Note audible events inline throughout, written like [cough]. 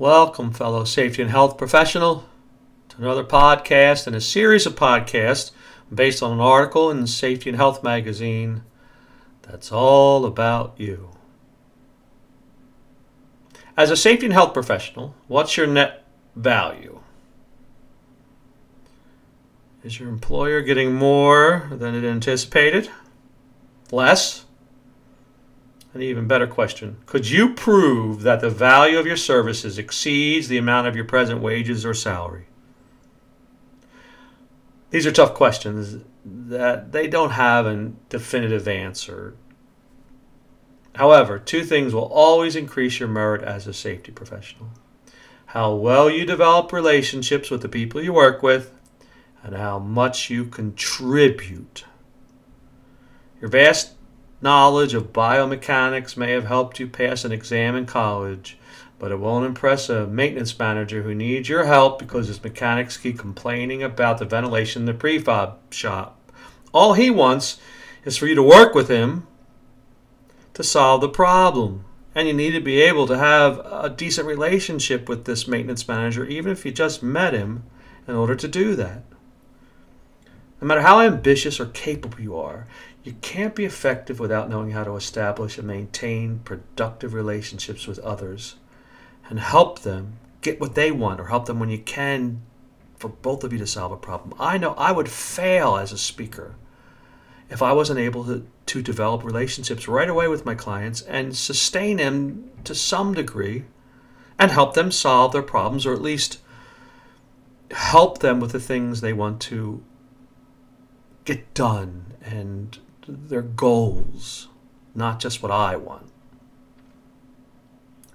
Welcome, fellow safety and health professional, to another podcast and a series of podcasts based on an article in Safety and Health magazine that's all about you. As a safety and health professional, what's your net value? Is your employer getting more than it anticipated? Less? An even better question. Could you prove that the value of your services exceeds the amount of your present wages or salary? These are tough questions that they don't have a definitive answer. However, two things will always increase your merit as a safety professional how well you develop relationships with the people you work with, and how much you contribute. Your vast knowledge of biomechanics may have helped you pass an exam in college, but it won't impress a maintenance manager who needs your help because his mechanics keep complaining about the ventilation in the prefab shop. All he wants is for you to work with him to solve the problem. And you need to be able to have a decent relationship with this maintenance manager, even if you just met him, in order to do that. No matter how ambitious or capable you are, you can't be effective without knowing how to establish and maintain productive relationships with others and help them get what they want or help them when you can for both of you to solve a problem. I know I would fail as a speaker if I wasn't able to, to develop relationships right away with my clients and sustain them to some degree and help them solve their problems or at least help them with the things they want to get done and their goals, not just what I want.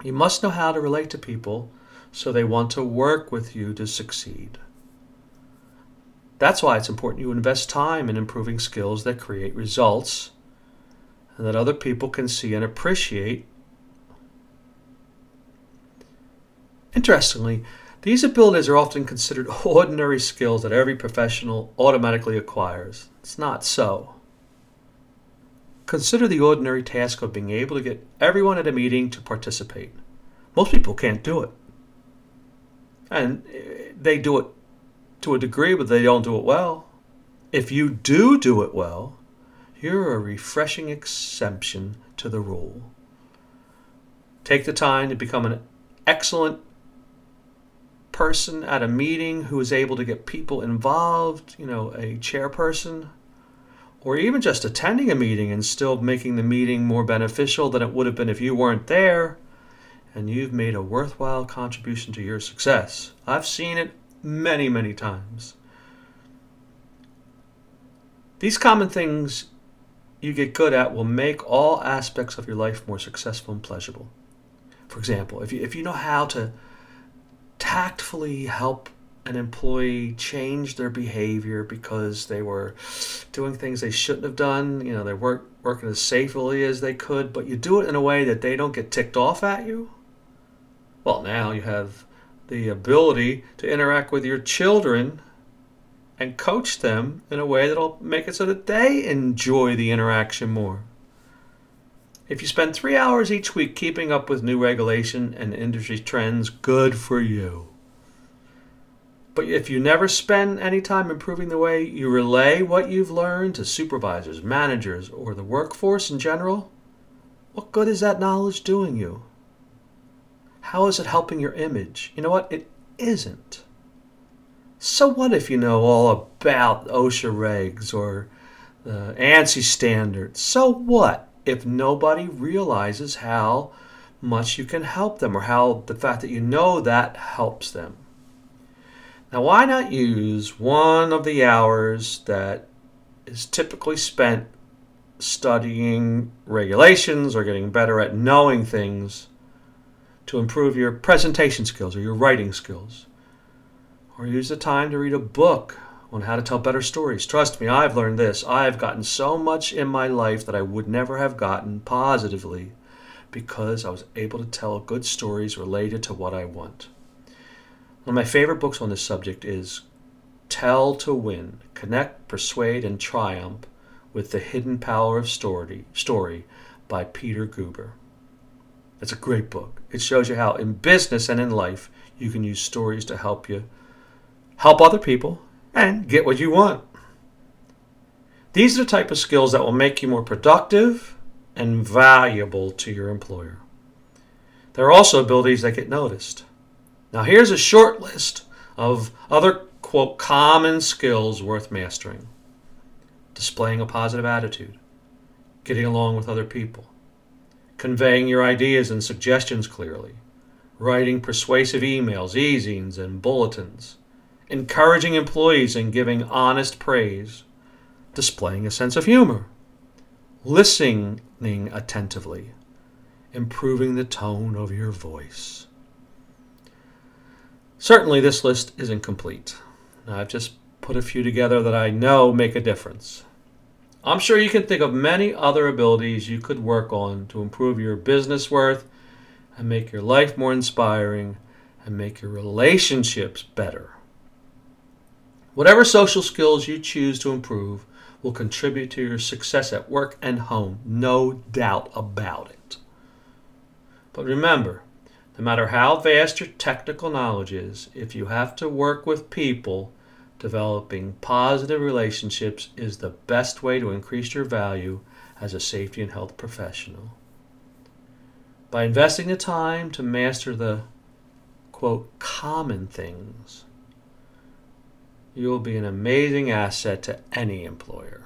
You must know how to relate to people so they want to work with you to succeed. That's why it's important you invest time in improving skills that create results and that other people can see and appreciate. Interestingly, these abilities are often considered [laughs] ordinary skills that every professional automatically acquires. It's not so. Consider the ordinary task of being able to get everyone at a meeting to participate. Most people can't do it. And eh, they do it to a degree, but they don't do it well. If you do do it well, you're a refreshing exception to the rule. Take the time to become an excellent person at a meeting who is able to get people involved, you know, a chairperson, or even just attending a meeting and still making the meeting more beneficial than it would have been if you weren't there, and you've made a worthwhile contribution to your success. I've seen it many, many times. These common things you get good at will make all aspects of your life more successful and pleasurable. For example, if you, if you know how to tactfully help an employee change their behavior because they were doing things they shouldn't have done. You know, they weren't working as safely as they could, but you do it in a way that they don't get ticked off at you. Well, now you have the ability to interact with your children and coach them in a way that'll make it so that they enjoy the interaction more. If you spend three hours each week keeping up with new regulation and industry trends, good for you. But if you never spend any time improving the way you relay what you've learned to supervisors, managers, or the workforce in general, what good is that knowledge doing you? How is it helping your image? You know what? It isn't. So what if you know all about OSHA regs or the ANSI standards? So what if nobody realizes how much you can help them or how the fact that you know that helps them? Now, why not use one of the hours that is typically spent studying regulations or getting better at knowing things to improve your presentation skills or your writing skills? Or use the time to read a book on how to tell better stories. Trust me, I've learned this. I've gotten so much in my life that I would never have gotten positively because I was able to tell good stories related to what I want. One of my favorite books on this subject is Tell to Win Connect, Persuade, and Triumph with the Hidden Power of Story, story by Peter Guber. It's a great book. It shows you how in business and in life you can use stories to help you help other people and get what you want. These are the type of skills that will make you more productive and valuable to your employer. There are also abilities that get noticed. Now, here's a short list of other, quote, common skills worth mastering. Displaying a positive attitude, getting along with other people, conveying your ideas and suggestions clearly, writing persuasive emails, e-zines, and bulletins, encouraging employees and giving honest praise, displaying a sense of humor, listening attentively, improving the tone of your voice. Certainly, this list isn't complete. I've just put a few together that I know make a difference. I'm sure you can think of many other abilities you could work on to improve your business worth and make your life more inspiring and make your relationships better. Whatever social skills you choose to improve will contribute to your success at work and home, no doubt about it. But remember, no matter how vast your technical knowledge is, if you have to work with people, developing positive relationships is the best way to increase your value as a safety and health professional. By investing the time to master the quote common things, you will be an amazing asset to any employer.